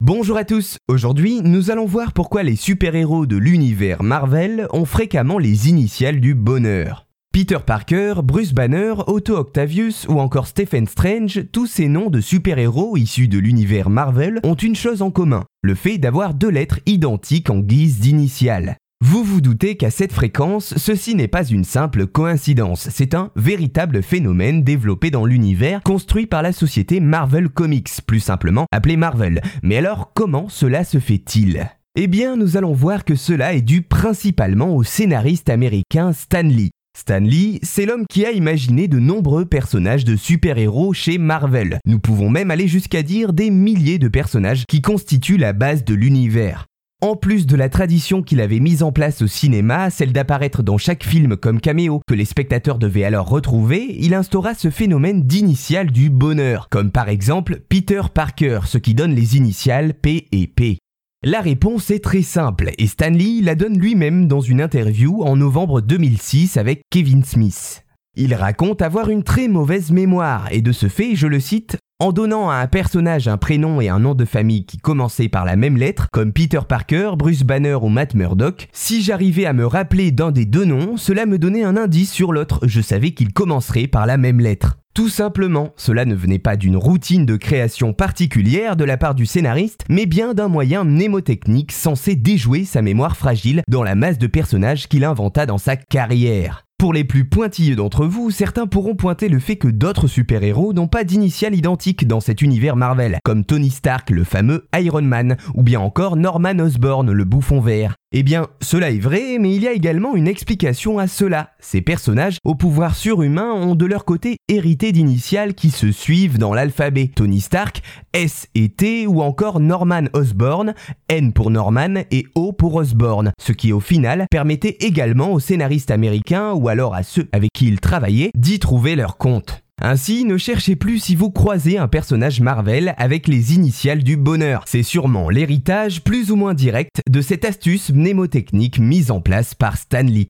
Bonjour à tous, aujourd'hui nous allons voir pourquoi les super-héros de l'univers Marvel ont fréquemment les initiales du bonheur. Peter Parker, Bruce Banner, Otto Octavius ou encore Stephen Strange, tous ces noms de super-héros issus de l'univers Marvel ont une chose en commun, le fait d'avoir deux lettres identiques en guise d'initiales. Vous vous doutez qu'à cette fréquence, ceci n'est pas une simple coïncidence, c'est un véritable phénomène développé dans l'univers construit par la société Marvel Comics, plus simplement appelée Marvel. Mais alors comment cela se fait-il? Eh bien, nous allons voir que cela est dû principalement au scénariste américain Stan Lee. Stan Lee, c'est l'homme qui a imaginé de nombreux personnages de super-héros chez Marvel. Nous pouvons même aller jusqu'à dire des milliers de personnages qui constituent la base de l'univers. En plus de la tradition qu'il avait mise en place au cinéma, celle d'apparaître dans chaque film comme caméo que les spectateurs devaient alors retrouver, il instaura ce phénomène d'initiales du bonheur, comme par exemple Peter Parker, ce qui donne les initiales P et P. La réponse est très simple et Stanley la donne lui-même dans une interview en novembre 2006 avec Kevin Smith. Il raconte avoir une très mauvaise mémoire et de ce fait, je le cite, en donnant à un personnage un prénom et un nom de famille qui commençaient par la même lettre, comme Peter Parker, Bruce Banner ou Matt Murdock, si j'arrivais à me rappeler d'un des deux noms, cela me donnait un indice sur l'autre, je savais qu'il commencerait par la même lettre. Tout simplement, cela ne venait pas d'une routine de création particulière de la part du scénariste, mais bien d'un moyen mnémotechnique censé déjouer sa mémoire fragile dans la masse de personnages qu'il inventa dans sa carrière. Pour les plus pointilleux d'entre vous, certains pourront pointer le fait que d'autres super-héros n'ont pas d'initiales identiques dans cet univers Marvel, comme Tony Stark, le fameux Iron Man, ou bien encore Norman Osborn, le bouffon vert. Eh bien, cela est vrai, mais il y a également une explication à cela. Ces personnages, au pouvoir surhumain, ont de leur côté hérité d'initiales qui se suivent dans l'alphabet. Tony Stark, S et T, ou encore Norman Osborn, N pour Norman et O pour Osborn, ce qui au final permettait également aux scénaristes américains ou alors à ceux avec qui ils travaillaient d'y trouver leur compte. Ainsi, ne cherchez plus si vous croisez un personnage Marvel avec les initiales du bonheur. C'est sûrement l'héritage plus ou moins direct de cette astuce mnémotechnique mise en place par Stanley.